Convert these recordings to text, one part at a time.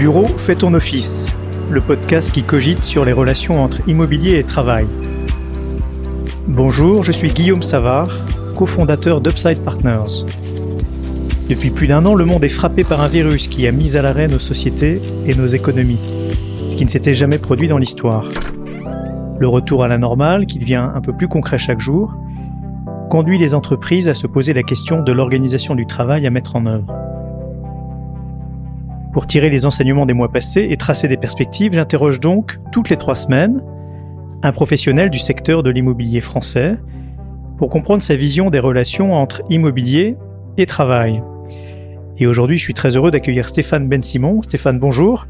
Bureau fait ton office, le podcast qui cogite sur les relations entre immobilier et travail. Bonjour, je suis Guillaume Savard, cofondateur d'Upside Partners. Depuis plus d'un an, le monde est frappé par un virus qui a mis à l'arrêt nos sociétés et nos économies, ce qui ne s'était jamais produit dans l'histoire. Le retour à la normale, qui devient un peu plus concret chaque jour, conduit les entreprises à se poser la question de l'organisation du travail à mettre en œuvre. Pour tirer les enseignements des mois passés et tracer des perspectives, j'interroge donc toutes les trois semaines un professionnel du secteur de l'immobilier français pour comprendre sa vision des relations entre immobilier et travail. Et aujourd'hui, je suis très heureux d'accueillir Stéphane Ben-Simon. Stéphane, bonjour.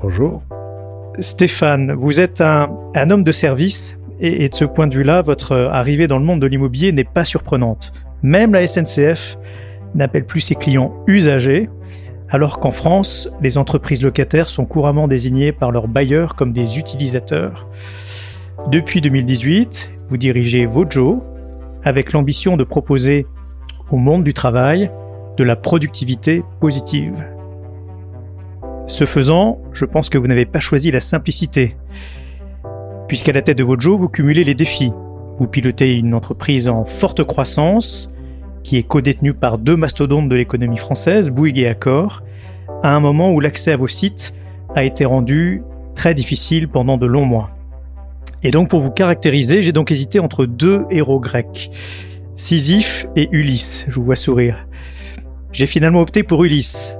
Bonjour. Stéphane, vous êtes un, homme de service et, et, de ce point de vue-là, votre arrivée dans le monde de l'immobilier n'est pas surprenante. Même la SNCF n'appelle plus ses clients usagers, alors qu'en France, les entreprises locataires sont couramment désignées par leurs bailleurs comme des utilisateurs. Depuis 2018, vous dirigez Vojo avec l'ambition de proposer au monde du travail de la productivité positive. Ce faisant, je pense que vous n'avez pas choisi la simplicité, puisqu'à la tête de Vojo, vous cumulez les défis. Vous pilotez une entreprise en forte croissance, qui est codétenu par deux mastodontes de l'économie française, Bouygues et Accor, à un moment où l'accès à vos sites a été rendu très difficile pendant de longs mois. Et donc pour vous caractériser, j'ai donc hésité entre deux héros grecs, Sisyphe et Ulysse, je vous vois sourire. J'ai finalement opté pour Ulysse,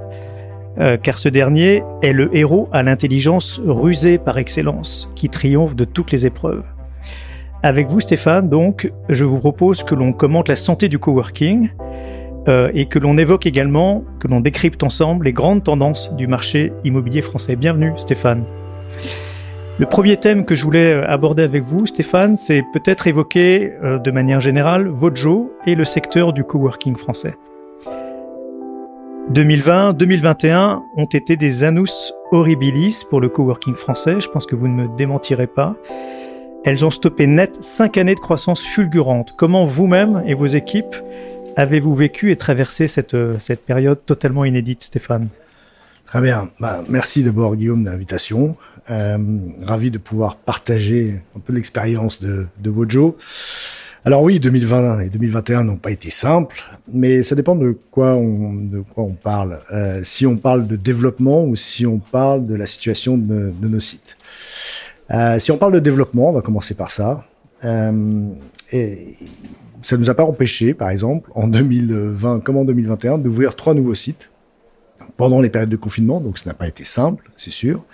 euh, car ce dernier est le héros à l'intelligence rusée par excellence, qui triomphe de toutes les épreuves. Avec vous, Stéphane, donc, je vous propose que l'on commente la santé du coworking euh, et que l'on évoque également, que l'on décrypte ensemble les grandes tendances du marché immobilier français. Bienvenue, Stéphane. Le premier thème que je voulais aborder avec vous, Stéphane, c'est peut-être évoquer euh, de manière générale Vojo et le secteur du coworking français. 2020-2021 ont été des annus horribilis pour le coworking français, je pense que vous ne me démentirez pas. Elles ont stoppé net cinq années de croissance fulgurante. Comment vous-même et vos équipes avez-vous vécu et traversé cette, cette période totalement inédite, Stéphane? Très bien. Bah, merci d'abord, Guillaume, de l'invitation. Euh, ravi de pouvoir partager un peu l'expérience de, de Wojo. Alors oui, 2020 et 2021 n'ont pas été simples, mais ça dépend de quoi on, de quoi on parle. Euh, si on parle de développement ou si on parle de la situation de nos sites. Euh, si on parle de développement, on va commencer par ça. Euh, et ça nous a pas empêché, par exemple, en 2020 comme en 2021, d'ouvrir trois nouveaux sites pendant les périodes de confinement. Donc, ce n'a pas été simple, c'est sûr.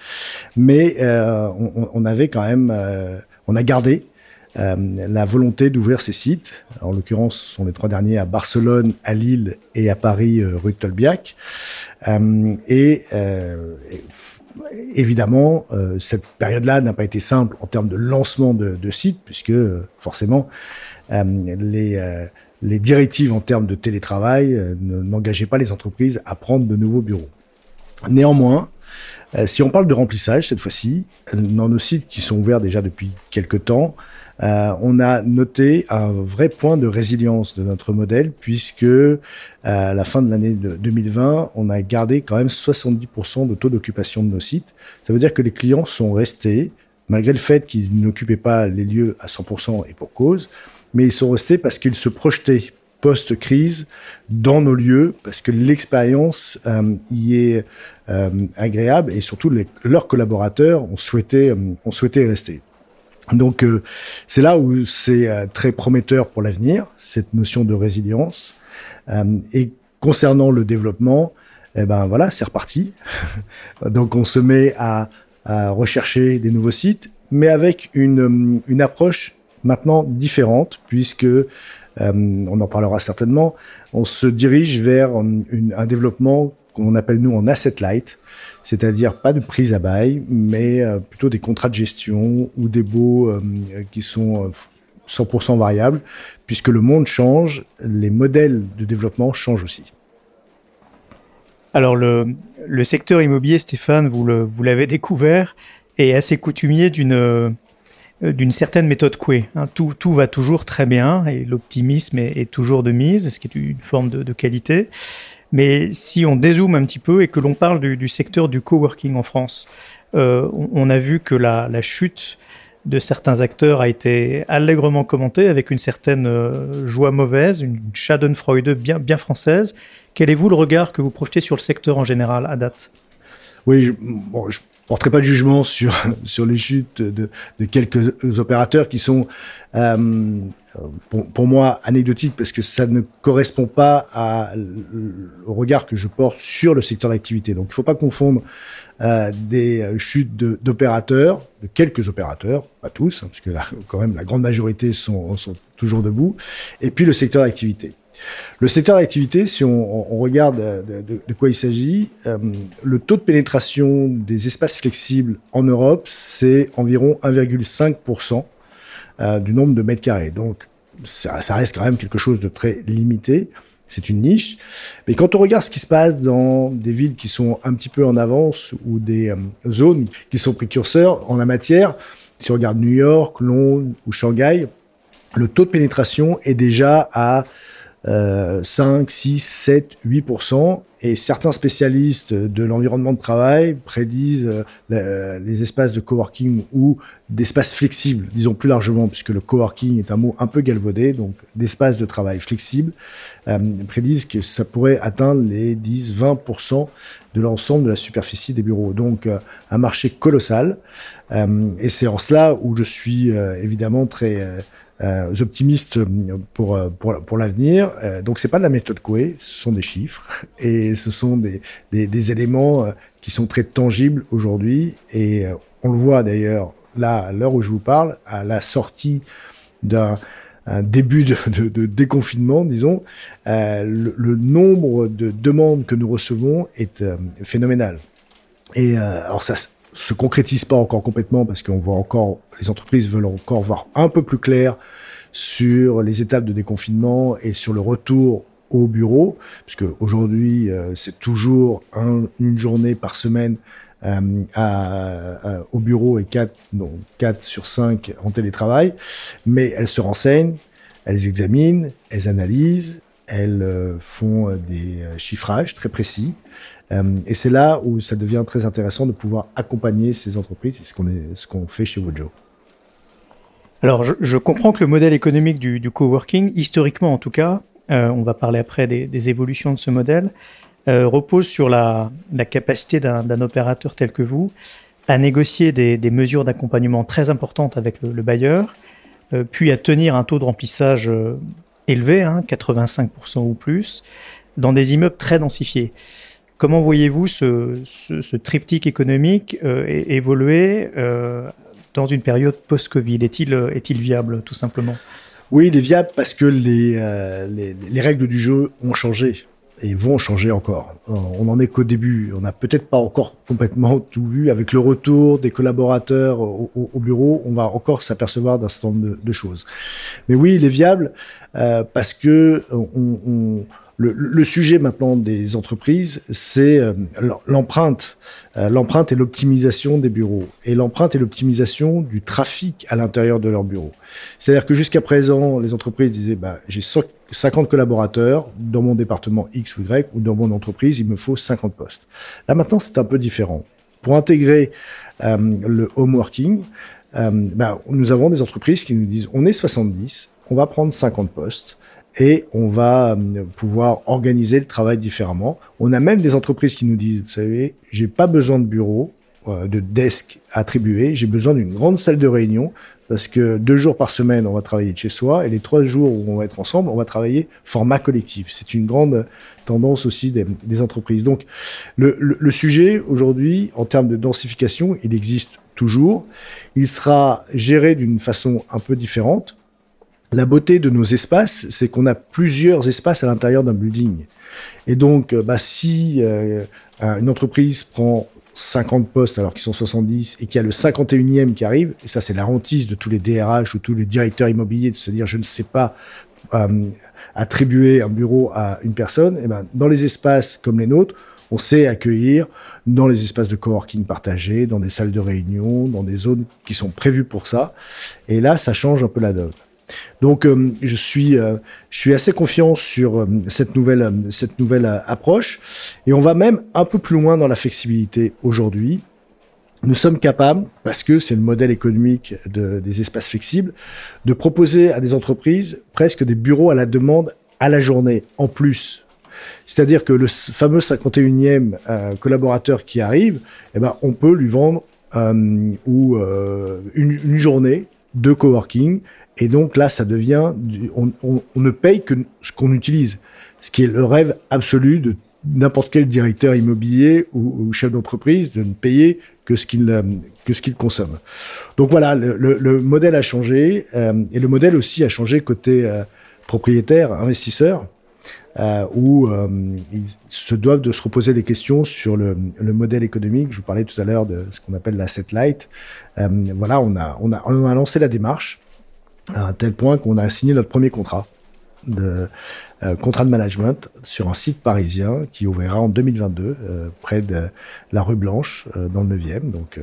Mais euh, on, avait quand même, euh, on a gardé euh, la volonté d'ouvrir ces sites. En l'occurrence, ce sont les trois derniers à Barcelone, à Lille et à Paris, euh, rue Tolbiac. Euh, et, euh, et évidemment, euh, cette période-là n'a pas été simple en termes de lancement de, de sites, puisque forcément, euh, les, euh, les directives en termes de télétravail euh, n'engageaient pas les entreprises à prendre de nouveaux bureaux. Néanmoins, si on parle de remplissage cette fois-ci, dans nos sites qui sont ouverts déjà depuis quelques temps, euh, on a noté un vrai point de résilience de notre modèle puisque à la fin de l'année 2020, on a gardé quand même 70% de taux d'occupation de nos sites. Ça veut dire que les clients sont restés, malgré le fait qu'ils n'occupaient pas les lieux à 100% et pour cause, mais ils sont restés parce qu'ils se projetaient post-crise dans nos lieux, parce que l'expérience euh, y est euh, agréable et surtout les, leurs collaborateurs ont souhaité, euh, ont souhaité rester. Donc euh, c'est là où c'est euh, très prometteur pour l'avenir, cette notion de résilience. Euh, et concernant le développement, eh ben voilà, c'est reparti. Donc on se met à, à, rechercher des nouveaux sites, mais avec une, une approche maintenant différente, puisque euh, on en parlera certainement, on se dirige vers une, un développement qu'on appelle nous en asset light, c'est-à-dire pas de prise à bail, mais euh, plutôt des contrats de gestion ou des baux euh, qui sont 100% variables, puisque le monde change, les modèles de développement changent aussi. Alors le, le secteur immobilier, Stéphane, vous l'avez vous découvert, est assez coutumier d'une d'une certaine méthode Coué. Hein, tout, tout, va toujours très bien et l'optimisme est, toujours de mise, ce qui est une forme de qualité. Mais si on dézoome un petit peu et que l'on parle du, secteur du coworking en France, euh, on, a vu que la, chute de certains acteurs a été allègrement commentée avec une certaine euh, joie mauvaise, une schadenfreude bien, bien française. Quel est vous le regard que vous projetez sur le secteur en général à date? Oui, je, bon, porterai pas de jugement sur sur les chutes de, de quelques opérateurs qui sont euh, pour, moi anecdotiques parce que ça ne correspond pas au regard que je porte sur le secteur d'activité. Donc il ne faut pas confondre euh, des chutes d'opérateurs, de, quelques opérateurs, pas tous, hein, parce quand même la grande majorité sont, toujours debout, et puis le secteur d'activité. Le secteur d'activité, si on, regarde de, de, quoi il s'agit, euh, le taux de pénétration des espaces flexibles en Europe, c'est environ 1,5% euh, du nombre de mètres carrés. Donc, ça, ça, reste quand même quelque chose de très limité. C'est une niche. Mais quand on regarde ce qui se passe dans des villes qui sont un petit peu en avance ou des euh, zones qui sont précurseurs en la matière, si on regarde New York, Londres ou Shanghai, le taux de pénétration est déjà à euh, 5, 6, 7, 8%. Et certains spécialistes de l'environnement de travail prédisent euh, les espaces de coworking ou d'espaces flexibles, disons plus largement, puisque le coworking est un mot un peu galvaudé, donc d'espaces de travail flexibles, euh, prédisent que ça pourrait atteindre les 10-20% de l'ensemble de la superficie des bureaux. Donc euh, un marché colossal. Et c'est en cela où je suis évidemment très optimistes pour euh, pour, pour l'avenir. Euh, donc c'est pas de la méthode Coué, ce sont des chiffres et ce sont des, des, éléments euh, qui sont très tangibles aujourd'hui et on le voit d'ailleurs là à l'heure où je vous parle à la sortie d'un un début de, déconfinement, disons, euh, le, nombre de demandes que nous recevons est euh, phénoménal. Et euh, alors ça, se concrétise pas encore complètement parce qu'on voit encore, les entreprises veulent encore voir un peu plus clair sur les étapes de déconfinement et sur le retour au bureau, puisque aujourd'hui euh, c'est toujours un, une journée par semaine euh, au bureau et quatre, non, quatre sur cinq en télétravail, mais elles se renseignent, elles examinent, elles analysent, elles euh, font euh, des euh, chiffrages très précis. et c'est là où ça devient très intéressant de pouvoir accompagner ces entreprises. C'est ce qu'on fait chez Wojo. Alors, je, comprends que le modèle économique du, coworking, historiquement en tout cas, on va parler après des, évolutions de ce modèle, repose sur la, capacité d'un opérateur tel que vous à négocier des, mesures d'accompagnement très importantes avec le, le bailleur, puis à tenir un taux de remplissage élevé, hein, 85% ou plus, dans des immeubles très densifiés. Comment voyez-vous ce, triptyque économique euh, évoluer euh, dans une période post-Covid? Est-il est viable, tout simplement? Oui, il est viable parce que euh, les, règles du jeu ont changé et vont changer encore. On n'en est qu'au début. On n'a peut-être pas encore complètement tout vu. Avec le retour des collaborateurs au, au, au bureau, on va encore s'apercevoir d'un certain nombre de, choses. Mais oui, il est viable euh, parce que on, on le, sujet maintenant des entreprises, c'est euh, l'empreinte, euh, l'empreinte et l'optimisation des bureaux, et l'empreinte et l'optimisation du trafic à l'intérieur de leurs bureaux. C'est-à-dire que jusqu'à présent, les entreprises disaient, bah, j'ai 50 collaborateurs dans mon département X ou Y, ou dans mon entreprise, il me faut 50 postes. Là maintenant, c'est un peu différent. Pour intégrer euh, le home working, euh, bah, nous avons des entreprises qui nous disent, on est 70, on va prendre 50 postes et on va euh, pouvoir organiser le travail différemment. On a même des entreprises qui nous disent, vous savez, j'ai pas besoin de bureau, de desk attribué, j'ai besoin d'une grande salle de réunion parce que deux jours par semaine, on va travailler de chez soi et les trois jours où on va être ensemble, on va travailler format collectif. C'est une grande tendance aussi des, entreprises. Donc, le, sujet aujourd'hui, en termes de densification, il existe toujours. Il sera géré d'une façon un peu différente la beauté de nos espaces, c'est qu'on a plusieurs espaces à l'intérieur d'un building. Et donc, bah, si euh, une entreprise prend 50 postes alors qu'ils sont 70 et qu'il y a le 51e qui arrive, et ça c'est la hantise de tous les DRH ou tous les directeurs immobiliers de se dire je ne sais pas euh, attribuer un bureau à une personne, et ben, dans les espaces comme les nôtres, on sait accueillir dans les espaces de coworking partagés, dans des salles de réunion, dans des zones qui sont prévues pour ça. Et là, ça change un peu la donne. Donc je suis je suis assez confiant sur cette nouvelle cette nouvelle approche et on va même un peu plus loin dans la flexibilité aujourd'hui. Nous sommes capables, parce que c'est le modèle économique de, des espaces flexibles, de proposer à des entreprises presque des bureaux à la demande à la journée en plus. C'est-à-dire que le fameux 51e euh, collaborateur qui arrive, eh ben, on peut lui vendre euh, euh, une, journée de coworking. Et donc là, ça devient, on, ne paye que ce qu'on utilise, ce qui est le rêve absolu de n'importe quel directeur immobilier ou, chef d'entreprise de ne payer que ce qu'il consomme. Donc voilà, le, le, le, modèle a changé euh, et le modèle aussi a changé côté euh, propriétaire, investisseur, euh, où euh, ils se doivent de se reposer des questions sur le, le, modèle économique. Je vous parlais tout à l'heure de ce qu'on appelle l'asset light. Voilà, on a lancé la démarche à un tel point qu'on a signé notre premier contrat de euh, contrat de management sur un site parisien qui ouvrira en 2022 euh, près de la rue Blanche euh, dans le 9e. Donc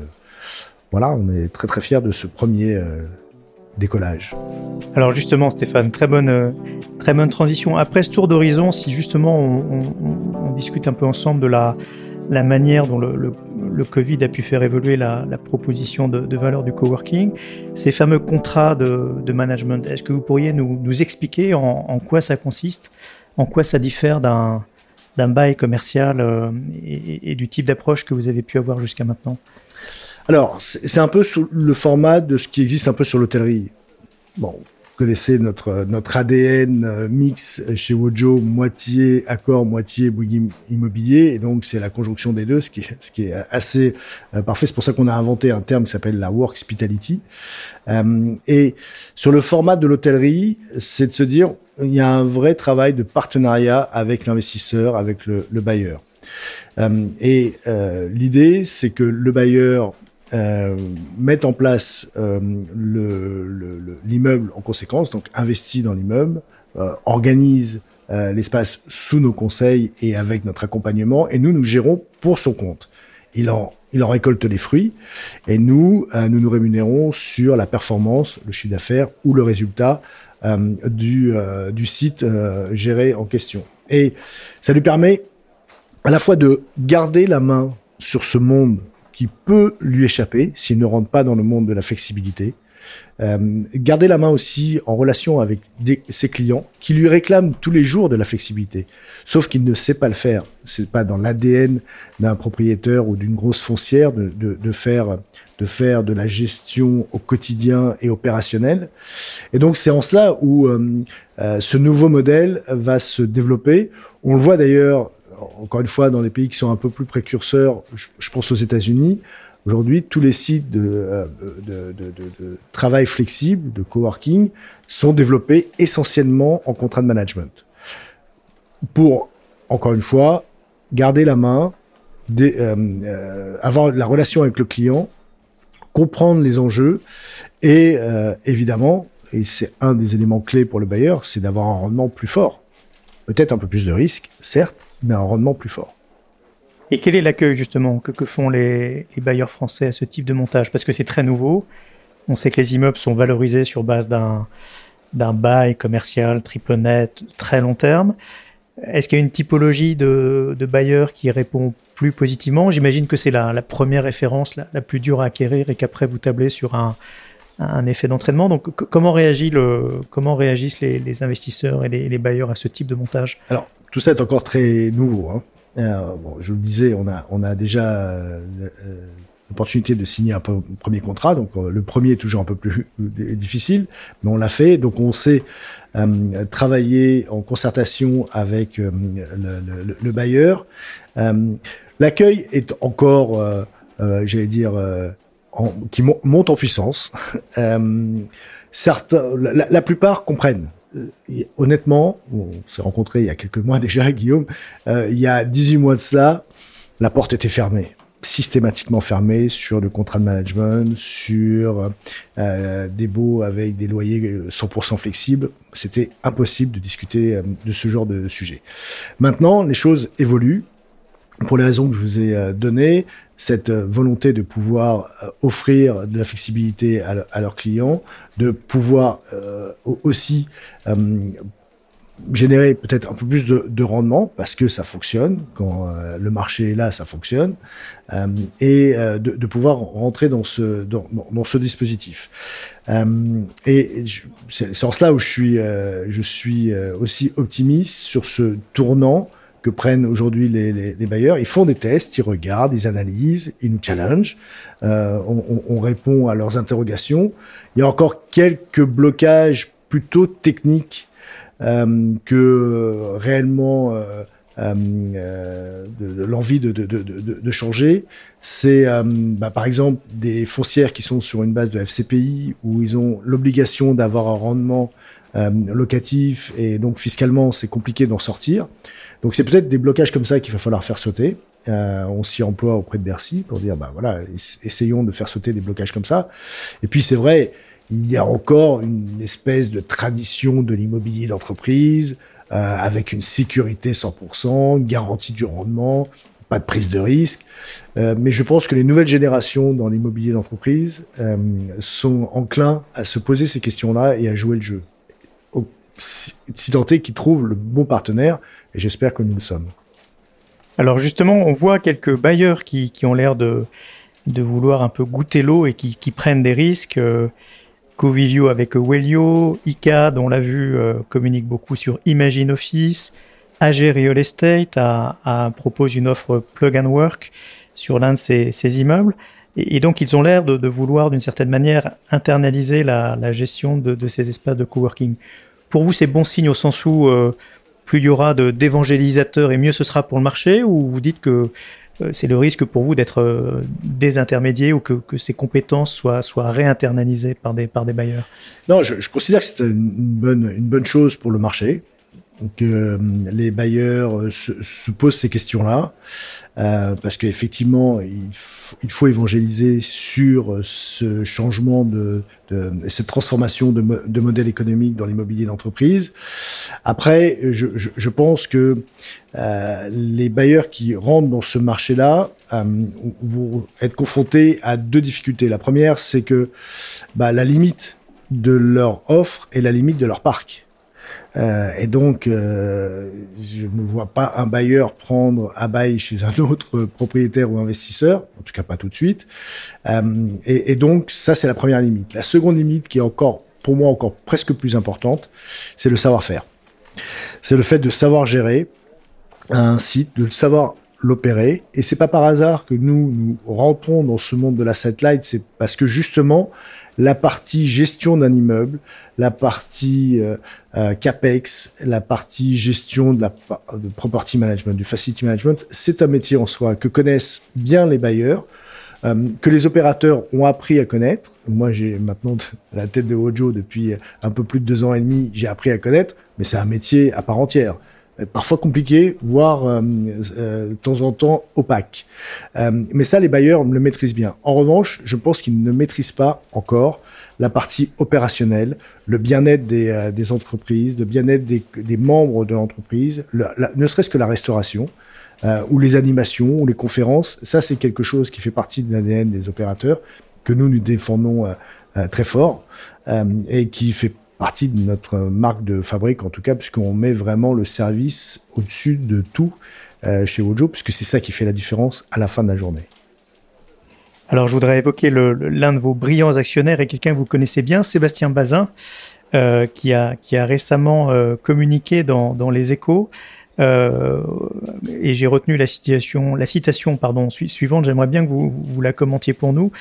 voilà, on est très très fiers de ce premier décollage. Alors justement, Stéphane, très bonne, très bonne transition. Après ce tour d'horizon, si justement on, discute un peu ensemble de la, la manière dont le, Covid a pu faire évoluer la, proposition de, valeur du coworking, ces fameux contrats de, management, est-ce que vous pourriez nous, expliquer en, quoi ça consiste, en quoi ça diffère d'un d'un bail commercial euh, et, et, du type d'approche que vous avez pu avoir jusqu'à maintenant? Alors, c'est un peu sous le format de ce qui existe un peu sur l'hôtellerie. Bon, connaissez notre notre ADN euh, mix chez Wojo, moitié accord, moitié bouygues immobilier, et donc c'est la conjonction des deux, ce qui est, ce qui est assez euh, parfait. C'est pour ça qu'on a inventé un terme qui s'appelle la work hospitality. Euh, et sur le format de l'hôtellerie, c'est de se dire il y a un vrai travail de partenariat avec l'investisseur, avec le, le bailleur. Et l'idée, c'est que le bailleur euh, mettent en place euh, l'immeuble le, en conséquence, donc investit dans l'immeuble, euh, organise euh, l'espace sous nos conseils et avec notre accompagnement, et nous, nous gérons pour son compte. Il en, il en récolte les fruits, et nous, euh, nous nous rémunérons sur la performance, le chiffre d'affaires ou le résultat euh, du, du site géré en question. Et ça lui permet à la fois de garder la main sur ce monde qui peut lui échapper s'il ne rentre pas dans le monde de la flexibilité. Euh, garder la main aussi en relation avec ses clients qui lui réclament tous les jours de la flexibilité, sauf qu'il ne sait pas le faire. C'est pas dans l'ADN d'un propriétaire ou d'une grosse foncière de, faire de faire de la gestion au quotidien et opérationnel. Et donc c'est en cela où euh, euh, ce nouveau modèle va se développer. On le voit d'ailleurs encore une fois, dans les pays qui sont un peu plus précurseurs, je, pense aux États-Unis, aujourd'hui, tous les sites de, euh, de, travail flexible, de coworking, sont développés essentiellement en contrat de management. Pour, encore une fois, garder la main, euh, euh, avoir la relation avec le client, comprendre les enjeux et évidemment, et c'est un des éléments clés pour le bailleur, c'est d'avoir un rendement plus fort. Peut-être un peu plus de risques, certes, mais un rendement plus fort. Et quel est l'accueil justement que, que font les, les, bailleurs français à ce type de montage? Parce que c'est très nouveau. On sait que les immeubles sont valorisés sur base d'un d'un bail commercial triple net très long terme. Est-ce qu'il y a une typologie de, de bailleurs qui répond plus positivement? J'imagine que c'est la, la, première référence la, la, plus dure à acquérir et qu'après vous tablez sur un, un effet d'entraînement. Donc comment, réagit le, comment réagissent les, les investisseurs et les, les, bailleurs à ce type de montage? Alors tout ça est encore très nouveau. Hein. Euh, je le disais, on a, déjà euh, l'opportunité de signer un, premier contrat. Donc euh, le premier est toujours un peu plus difficile, mais on l'a fait. Donc on sait euh, travailler en concertation avec euh, le, le, le, bailleur. L'accueil est encore, j'allais dire, qui monte en puissance. certains, la plupart comprennent honnêtement, on s'est rencontré il y a quelques mois déjà, Guillaume, euh, il y a 18 mois de cela, la porte était fermée systématiquement fermée sur le contrat de management, sur euh, des baux avec des loyers 100% flexibles. C'était impossible de discuter euh, de ce genre de sujet. Maintenant, les choses évoluent pour les raisons que je vous ai données, cette volonté de pouvoir offrir de la flexibilité à, leurs clients, de pouvoir aussi générer peut-être un peu plus de, de, rendement parce que ça fonctionne quand euh, le marché est là, ça fonctionne, euh, et euh, de, pouvoir rentrer dans ce dans, ce dispositif. Euh, et c'est en cela où je suis je suis aussi optimiste sur ce tournant prennent aujourd'hui les, les, les, bailleurs. Ils font des tests, ils regardent, ils analysent, ils nous challenge. On, on, on répond à leurs interrogations. Il y a encore quelques blocages plutôt techniques euh, que réellement euh, euh, de, l'envie de, de, de, de, changer, c'est bah, par exemple des foncières qui sont sur une base de FCPI où ils ont l'obligation d'avoir un rendement locatif et donc fiscalement c'est compliqué d'en sortir. Donc c'est peut-être des blocages comme ça qu'il va falloir faire sauter. Euh, on s'y emploie auprès de Bercy pour dire bah voilà essayons de faire sauter des blocages comme ça. Et puis c'est vrai il y a encore une espèce de tradition de l'immobilier d'entreprise euh, avec une sécurité 100%, garantie du rendement, pas de prise de risque. Euh, mais je pense que les nouvelles générations dans l'immobilier d'entreprise sont enclins à se poser ces questions-là et à jouer le jeu. Si tant est le bon partenaire, et j'espère que nous le sommes. Alors justement, on voit quelques bailleurs qui, qui ont l'air de, de vouloir un peu goûter l'eau et qui, qui prennent des risques. Euh, Covivio avec Wellio, ICAD, on l'a vu, euh, communique beaucoup sur Imagine Office, AG Real Estate propose une offre plug and work sur l'un de ces, immeubles. Et, donc, ils ont l'air de, vouloir, d'une certaine manière, internaliser la, gestion de, ces espaces de coworking. Pour vous, c'est bon signe au sens où euh, plus il y aura d'évangélisateurs et mieux ce sera pour le marché, ou vous dites que euh, c'est le risque pour vous d'être euh, désintermédié ou que, que, ces compétences soient, réinternalisées par des, bailleurs? Non, je, considère que c'est une bonne chose pour le marché que euh, les bailleurs euh, se, se posent ces questions-là, euh, parce qu'effectivement, il, faut évangéliser sur ce changement de, cette transformation de, de modèle économique dans l'immobilier d'entreprise. Après, je, pense que les bailleurs qui rentrent dans ce marché-là vont être confrontés à deux difficultés. La première, c'est que bah, la limite de leur offre est la limite de leur parc. Euh, et donc, euh, je ne vois pas un bailleur prendre à bail chez un autre propriétaire ou investisseur, en tout cas pas tout de suite. Euh, et, donc, ça, c'est la première limite. La seconde limite, qui est encore, pour moi, encore presque plus importante, c'est le savoir-faire. C'est le fait de savoir gérer un site, de savoir l'opérer. Et c'est pas par hasard que nous, nous rentrons dans ce monde de la satellite, c'est parce que justement, la partie gestion d'un immeuble, la partie euh, euh, capex, la partie gestion de la de property management, du facility management, c'est un métier en soi que connaissent bien les bailleurs, euh, que les opérateurs ont appris à connaître. Moi, j'ai maintenant la tête de Wojo depuis un peu plus de deux ans et demi, j'ai appris à connaître, mais c'est un métier à part entière parfois compliqué, voire euh, de temps en temps opaque. mais ça, les bailleurs le maîtrisent bien. En revanche, je pense qu'ils ne maîtrisent pas encore la partie opérationnelle, le bien-être des, euh, des, entreprises, le bien-être des, des, membres de l'entreprise, ne serait-ce que la restauration, euh, ou les animations, ou les conférences. Ça, c'est quelque chose qui fait partie de l'ADN des opérateurs, que nous, nous défendons euh, euh très fort, euh, et qui fait partie de notre marque de fabrique, en tout cas, puisqu'on met vraiment le service au-dessus de tout chez Wojo, puisque c'est ça qui fait la différence à la fin de la journée. Alors, je voudrais évoquer l'un de vos brillants actionnaires et quelqu'un que vous connaissez bien, Sébastien Bazin, euh, qui, a, qui récemment euh, communiqué dans, les échos. Euh, et j'ai retenu la, citation, la citation suivante, j'aimerais bien que vous, vous la commentiez pour nous.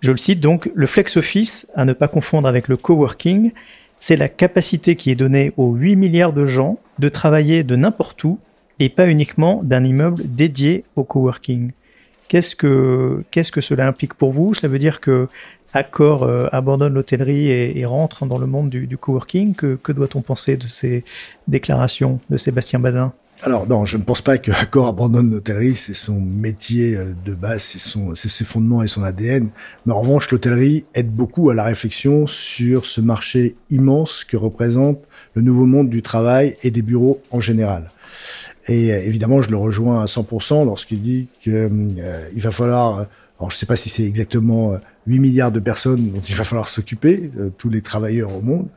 Je le cite donc, le flex office, à ne pas confondre avec le coworking, c'est la capacité qui est donnée aux 8 milliards de gens de travailler de n'importe où et pas uniquement d'un immeuble dédié au coworking. Qu'est-ce que, qu'est-ce que cela implique pour vous? Cela veut dire que Accor euh, abandonne l'hôtellerie et, rentre dans le monde du, du coworking. Que, que doit-on penser de ces déclarations de Sébastien Bazin? Alors non, je ne pense pas que Accor abandonne l'hôtellerie, c'est son métier euh, de base, c'est son, c'est ses fondements et son ADN. Mais en revanche, l'hôtellerie aide beaucoup à la réflexion sur ce marché immense que représente le nouveau monde du travail et des bureaux en général. Et évidemment, je le rejoins à 100% lorsqu'il dit qu'il va falloir alors, je ne sais pas si c'est exactement 8 milliards de personnes dont il va falloir s'occuper, tous les travailleurs au monde.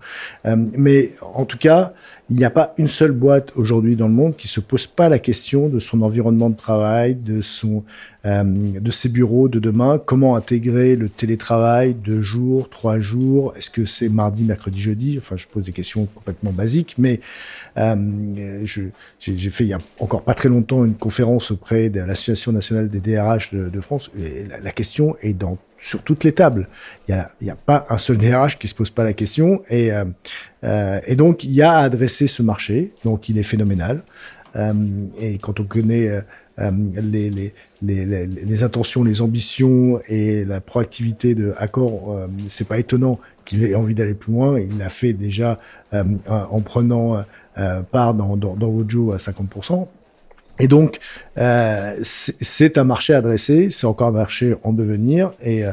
mais en tout cas, il n'y a pas une seule boîte aujourd'hui dans le monde qui se pose pas la question de son environnement de travail, de son, euh, de ses bureaux de demain. Comment intégrer le télétravail deux jours, trois jours? Est-ce que c'est mardi, mercredi, jeudi? Enfin, je pose des questions complètement basiques, mais euh, j'ai fait il y a encore pas très longtemps une conférence auprès de l'Association nationale des DRH de, de France. Et la question est dans sur toutes les tables. Il n'y a, y a, pas un seul DRH qui se pose pas la question. Et, euh, euh, et donc, il y a à adresser ce marché. Donc, il est phénoménal. Euh, et quand on connaît euh, euh, les, les, les, les, intentions, les ambitions et la proactivité de Accor, euh, c'est pas étonnant qu'il ait envie d'aller plus loin. Il l'a fait déjà en prenant part dans, dans, dans Wojo à 50%. Et donc, euh, c'est un marché adressé, c'est encore un marché en devenir, et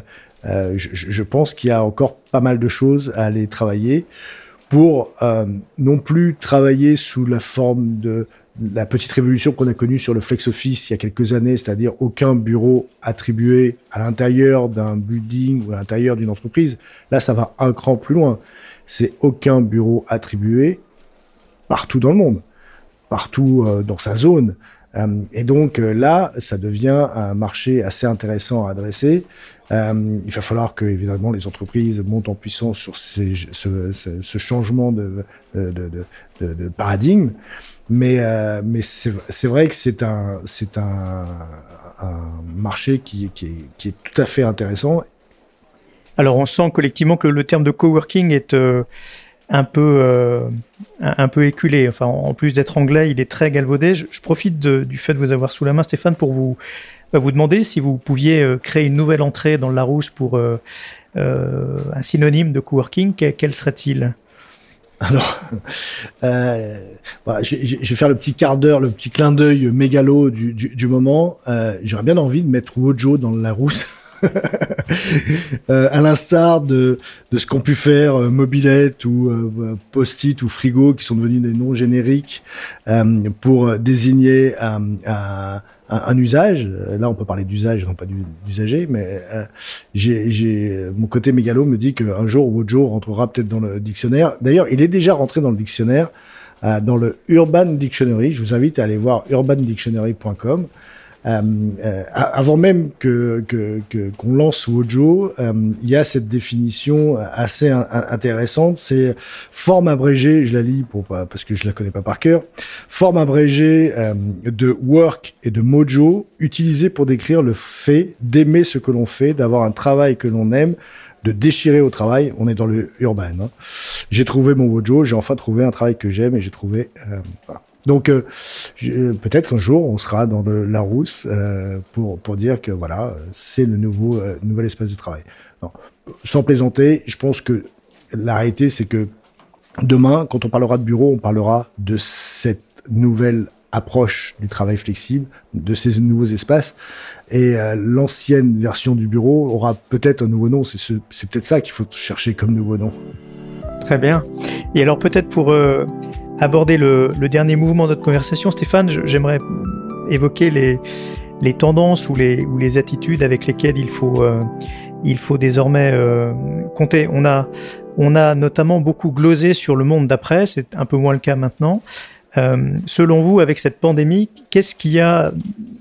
euh, je, je, pense qu'il y a encore pas mal de choses à aller travailler pour euh, non plus travailler sous la forme de la petite révolution qu'on a connue sur le flex office il y a quelques années, c'est-à-dire aucun bureau attribué à l'intérieur d'un building ou à l'intérieur d'une entreprise. Là, ça va un cran plus loin. C'est aucun bureau attribué partout dans le monde partout euh, dans sa zone. Euh, et donc euh, là, ça devient un marché assez intéressant à adresser. il va falloir que évidemment les entreprises montent en puissance sur ce, changement de, paradigme. Mais, c'est vrai que c'est un, marché qui est tout à fait intéressant. Alors on sent collectivement que le terme de coworking est un peu, euh, un peu éculé. Enfin, en plus d'être anglais, il est très galvaudé. Je, profite du fait de vous avoir sous la main, Stéphane, pour vous, bah, vous demander si vous pouviez euh, créer une nouvelle entrée dans le Larousse pour euh, un synonyme de coworking. Quel, serait-il? Alors, euh, je, vais faire le petit quart d'heure, le petit clin d'œil mégalo du, moment. Euh, J'aurais bien envie de mettre Wojo dans le Larousse. euh, à l'instar de, de ce qu'ont pu faire euh, Mobilette ou euh, Post-it ou Frigo, qui sont devenus des noms génériques euh, pour désigner un, un, un, usage. Là, on peut parler d'usage, non pas d'usager, mais j'ai mon côté mégalo me dit qu'un jour Wojo rentrera peut-être dans le dictionnaire. D'ailleurs, il est déjà rentré dans le dictionnaire, dans le Urban Dictionary. Je vous invite à aller voir urbandictionary.com. Euh, euh, avant même que qu'on que, lance Wojo, euh, il y a cette définition assez intéressante. C'est forme abrégée, je la lis pour parce que je la connais pas par cœur. Forme abrégée de work et de mojo, utilisée pour décrire le fait d'aimer ce que l'on fait, d'avoir un travail que l'on aime, de déchirer au travail. On est dans le urbain. Hein. J'ai trouvé mon Wojo, j'ai enfin trouvé un travail que j'aime et j'ai trouvé. voilà. Donc euh, peut-être qu'un jour on sera dans le Larousse euh, pour pour dire que voilà c'est le nouveau euh, nouvel espace de travail. Sans plaisanter, je pense que la réalité c'est que demain quand on parlera de bureau, on parlera de cette nouvelle approche du travail flexible, de ces nouveaux espaces. Et euh, l'ancienne version du bureau aura peut-être un nouveau nom. C'est ce, peut-être ça qu'il faut chercher comme nouveau nom. Très bien. Et alors peut-être pour euh, aborder le, dernier mouvement de notre conversation, Stéphane, j'aimerais évoquer les, tendances ou les, ou les attitudes avec lesquelles il faut, euh, il faut désormais euh, compter. On a, on a notamment beaucoup glosé sur le monde d'après, c'est un peu moins le cas maintenant. Euh, selon vous, avec cette pandémie, qu'est-ce qui a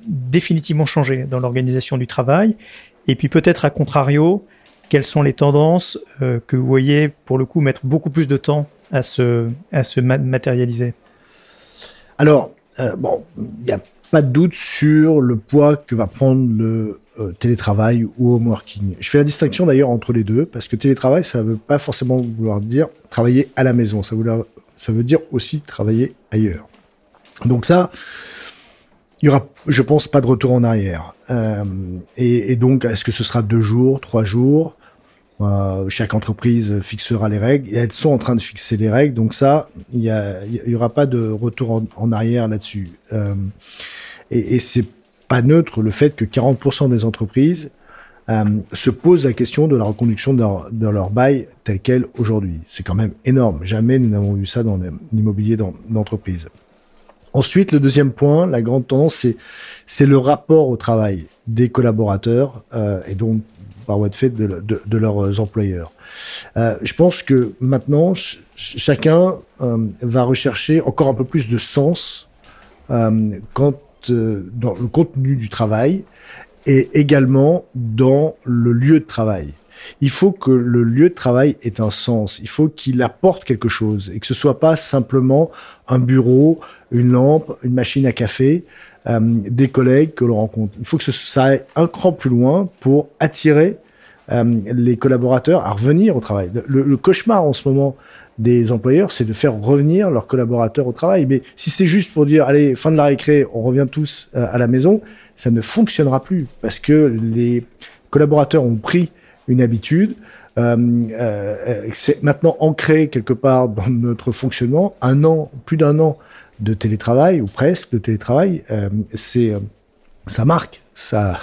définitivement changé dans l'organisation du travail? Et puis peut-être à contrario, quelles sont les tendances que vous voyez pour le coup mettre beaucoup plus de temps à se, à se matérialiser Alors, euh, bon, il n'y a pas de doute sur le poids que va prendre le euh, télétravail ou home working. Je fais la distinction d'ailleurs entre les deux, parce que télétravail, ça ne veut pas forcément vouloir dire travailler à la maison, ça veut, dire aussi travailler ailleurs. Donc ça, il y aura, je pense, pas de retour en arrière. Euh, et, donc, est-ce que ce sera deux jours, trois jours? Euh, chaque entreprise fixera les règles. Et elles sont en train de fixer les règles, donc ça, il y, y aura pas de retour en, arrière là-dessus. Euh, et, et c'est pas neutre le fait que 40% des entreprises euh, se posent la question de la reconduction de leur, bail tel quel aujourd'hui. C'est quand même énorme. Jamais nous n'avons vu ça dans l'immobilier d'entreprise. Ensuite, le deuxième point, la grande tendance, c'est le rapport au travail des collaborateurs et donc par voie de fait de, de, leurs employeurs. Euh, je pense que maintenant, chacun euh, va rechercher encore un peu plus de sens euh, dans le contenu du travail et également dans le lieu de travail. Il faut que le lieu de travail ait un sens. Il faut qu'il apporte quelque chose et que ce soit pas simplement un bureau, une lampe, une machine à café, euh, des collègues que l'on rencontre. Il faut que ça aille un cran plus loin pour attirer euh, les collaborateurs à revenir au travail. Le, le cauchemar en ce moment des employeurs, c'est de faire revenir leurs collaborateurs au travail. Mais si c'est juste pour dire, allez, fin de la récré, on revient tous euh, à la maison, ça ne fonctionnera plus parce que les collaborateurs ont pris une habitude. Euh, euh, c'est maintenant ancré quelque part dans notre fonctionnement. Un an, plus d'un an de télétravail ou presque de télétravail, euh, c'est ça marque, ça,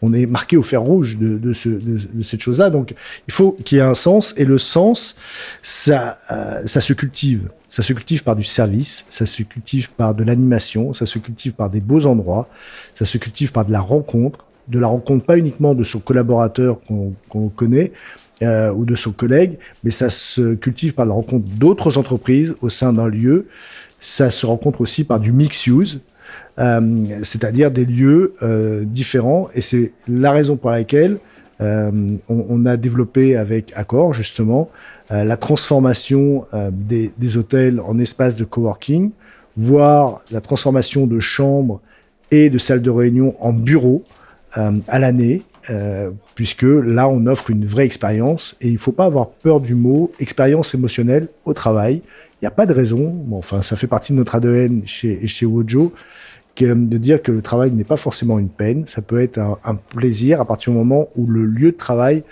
on est marqué au fer rouge de, de, ce, de, de cette chose-là. Donc, il faut qu'il y ait un sens, et le sens, ça, euh, ça se cultive. Ça se cultive par du service, ça se cultive par de l'animation, ça se cultive par des beaux endroits, ça se cultive par de la rencontre, de la rencontre pas uniquement de son collaborateur qu'on connaît, euh, ou de son collègue, mais ça se cultive par la rencontre d'autres entreprises au sein d'un lieu. Ça se rencontre aussi par du mix use, euh, c'est-à-dire des lieux euh, différents. Et c'est la raison pour laquelle euh, on, a développé avec Accor justement la transformation des, des, hôtels en espaces de coworking, voire la transformation de chambres et de salles de réunion en bureaux à l'année. puisque là, on offre une vraie expérience et il ne faut pas avoir peur du mot expérience émotionnelle au travail. Il n'y a pas de raison. Bon, enfin, ça fait partie de notre ADN chez, chez Wojo de dire que le travail n'est pas forcément une peine, ça peut être un, un, plaisir à partir du moment où le lieu de travail,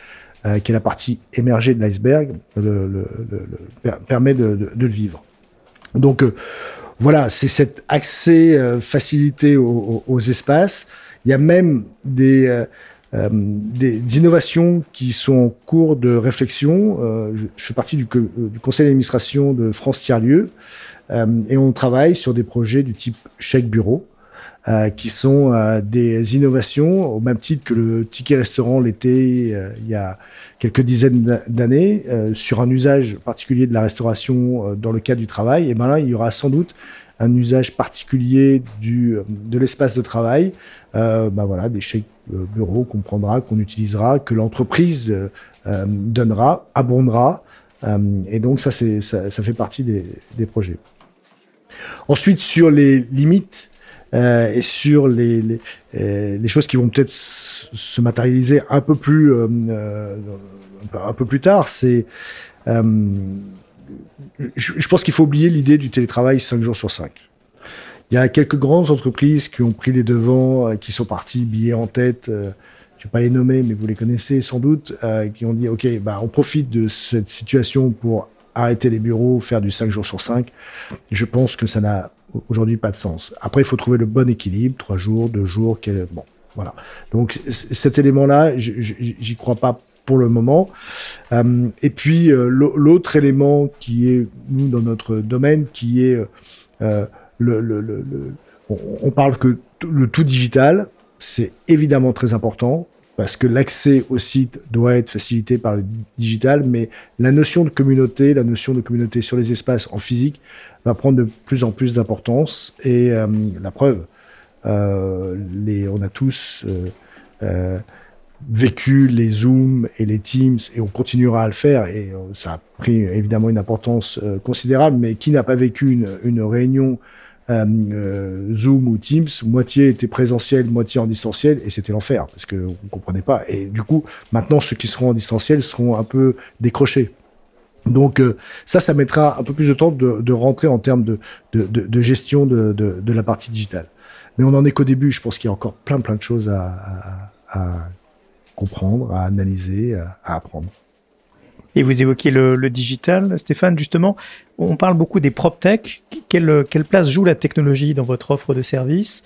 euh, qui est la partie émergée de l'iceberg, le, le, le, permet de, de, de, le vivre. Donc euh, voilà, c'est cet accès euh, facilité aux, aux, espaces. Il y a même des, euh, euh, des innovations qui sont en cours de réflexion. je fais partie du, du conseil d'administration de France Tiers-Lieu et on travaille sur des projets du type chèque bureau euh, qui sont euh, des innovations au même titre que le ticket restaurant euh, il y a quelques dizaines d'années euh, sur un usage particulier de la restauration euh, dans le cadre du travail. Et ben là, il y aura sans doute un usage particulier du de l'espace de travail. ben voilà, des chèques bureaux qu'on prendra, qu'on utilisera, que l'entreprise donnera, abondera. et donc ça, c'est ça, ça fait partie des, des projets. Ensuite, sur les limites euh, et sur les, les, euh, les choses qui vont peut-être se matérialiser un peu plus euh, euh un peu plus tard, c'est euh, je, pense qu'il faut oublier l'idée du télétravail 5 jours sur 5. Il y a quelques grandes entreprises qui ont pris les devants, qui sont partis billets en tête. je vais pas les nommer, mais vous les connaissez sans doute, qui ont dit OK, bah on profite de cette situation pour arrêter les bureaux, faire du 5 jours sur 5. Je pense que ça n'a aujourd'hui pas de sens. Après, il faut trouver le bon équilibre, trois jours, deux jours, quel... bon, voilà. Donc cet élément-là, j'y crois pas pour le moment. Euh, et puis euh, l'autre élément qui est nous dans notre domaine, qui est euh, le, le, on, parle que le tout digital, c'est évidemment très important parce que l'accès au site doit être facilité par le digital, mais la notion de communauté, la notion de communauté sur les espaces en physique va prendre de plus en plus d'importance. Et la preuve, les, on a tous vécu les Zooms et les Teams, et on continuera à le faire, et euh, ça a pris évidemment une importance euh, considérable, mais qui n'a pas vécu une, une réunion euh, Zoom ou Teams, moitié était présentiel, moitié en distanciel, et c'était l'enfer parce que on comprenait pas. Et du coup, maintenant, ceux qui seront en distanciel seront un peu décrochés. Donc euh, ça, ça mettra un peu plus de temps de, de rentrer en termes de, de, de, gestion de, la partie digitale. Mais on en est qu'au début. Je pense qu'il y a encore plein plein de choses à, à, à comprendre, à analyser, à, apprendre. Et vous évoquiez le, digital, Stéphane, justement. On parle beaucoup des prop tech. Quelle, quelle place joue la technologie dans votre offre de service?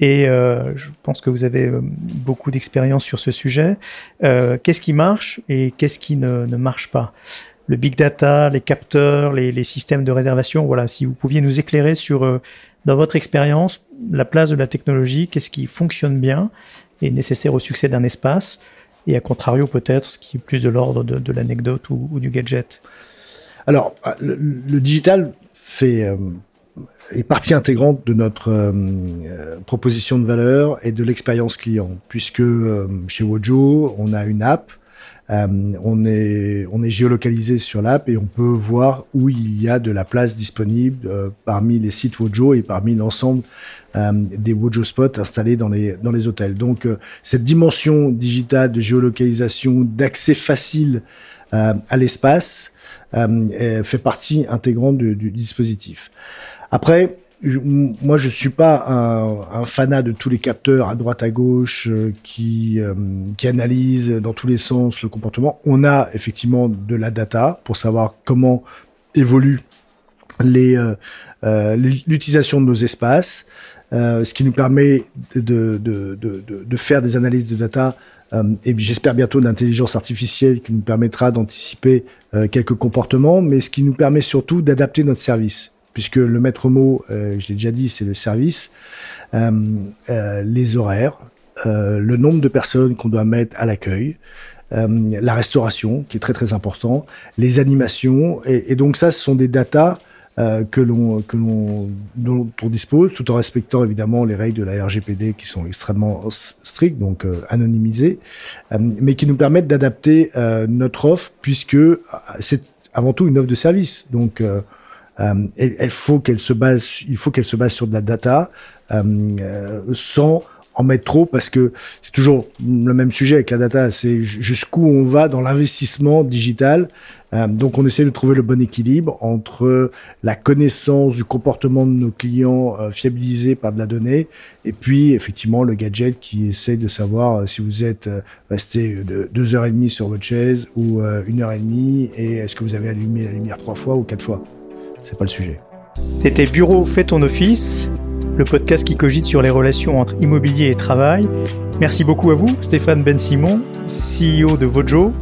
Et euh, je pense que vous avez euh, beaucoup d'expérience sur ce sujet. Euh, qu'est-ce qui marche et qu'est-ce qui ne, ne, marche pas? Le big data, les capteurs, les, les, systèmes de réservation. Voilà, si vous pouviez nous éclairer sur Dans votre expérience, la place de la technologie, qu'est-ce qui fonctionne bien et nécessaire au succès d'un espace et à contrario peut-être ce qui est plus de l'ordre de, l'anecdote ou, du gadget. Alors, le, digital fait euh, est partie intégrante de notre euh, euh, proposition de valeur et de l'expérience client, puisque chez Wojo, on a une app euh, on est on est géolocalisé sur l'app et on peut voir où il y a de la place disponible euh, parmi les sites Wojo et parmi l'ensemble euh, des Wojo spots installés dans les dans les hôtels. Donc cette dimension digitale de géolocalisation, d'accès facile à l'espace fait partie intégrante du, du dispositif. Après, moi, je suis pas un, fanat de tous les capteurs à droite à gauche euh, qui euh, qui analysent dans tous les sens le comportement. On a effectivement de la data pour savoir comment évolue les euh, l'utilisation de nos espaces, ce qui nous permet de de, de, de, de faire des analyses de data et j'espère bientôt l'intelligence artificielle qui nous permettra d'anticiper quelques comportements, mais ce qui nous permet surtout d'adapter notre service puisque le maître mot, euh, je l'ai déjà dit, c'est le service, euh, euh, les horaires, le nombre de personnes qu'on doit mettre à l'accueil, la restauration, qui est très très important, les animations, et, donc ça, ce sont des datas que l'on que l'on dont on dispose, tout en respectant évidemment les règles de la RGPD qui sont extrêmement strictes, donc anonymisées, mais qui nous permettent d'adapter notre offre puisque c'est avant tout une offre de service. Donc euh, il faut qu'elle se base, il faut qu'elle se base sur de la data, euh, euh, sans en mettre trop parce que c'est toujours le même sujet avec la data, c'est jusqu'où on va dans l'investissement digital. donc on essaie de trouver le bon équilibre entre la connaissance du comportement de nos clients fiabilisé par de la donnée et puis effectivement le gadget qui essaie de savoir si vous êtes resté de deux heures et demie sur votre chaise ou une heure et demie et est-ce que vous avez allumé la lumière trois fois ou quatre fois c'est pas le sujet. C'était Bureau Fais ton office, le podcast qui cogite sur les relations entre immobilier et travail. Merci beaucoup à vous, Stéphane Ben Simon, CEO de Vojo.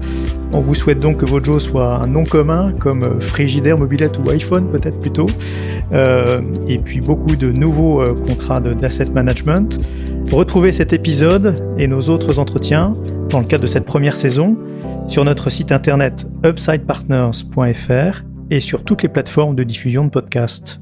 On vous souhaite donc que Vojo soit un nom commun comme Frigidaire, Mobilette ou iPhone peut-être plutôt. Euh, et puis beaucoup de nouveaux euh, contrats d'asset management. Retrouvez cet épisode et nos autres entretiens dans le cadre de cette première saison sur notre site internet upsidepartners.fr et sur toutes les plateformes de diffusion de podcasts.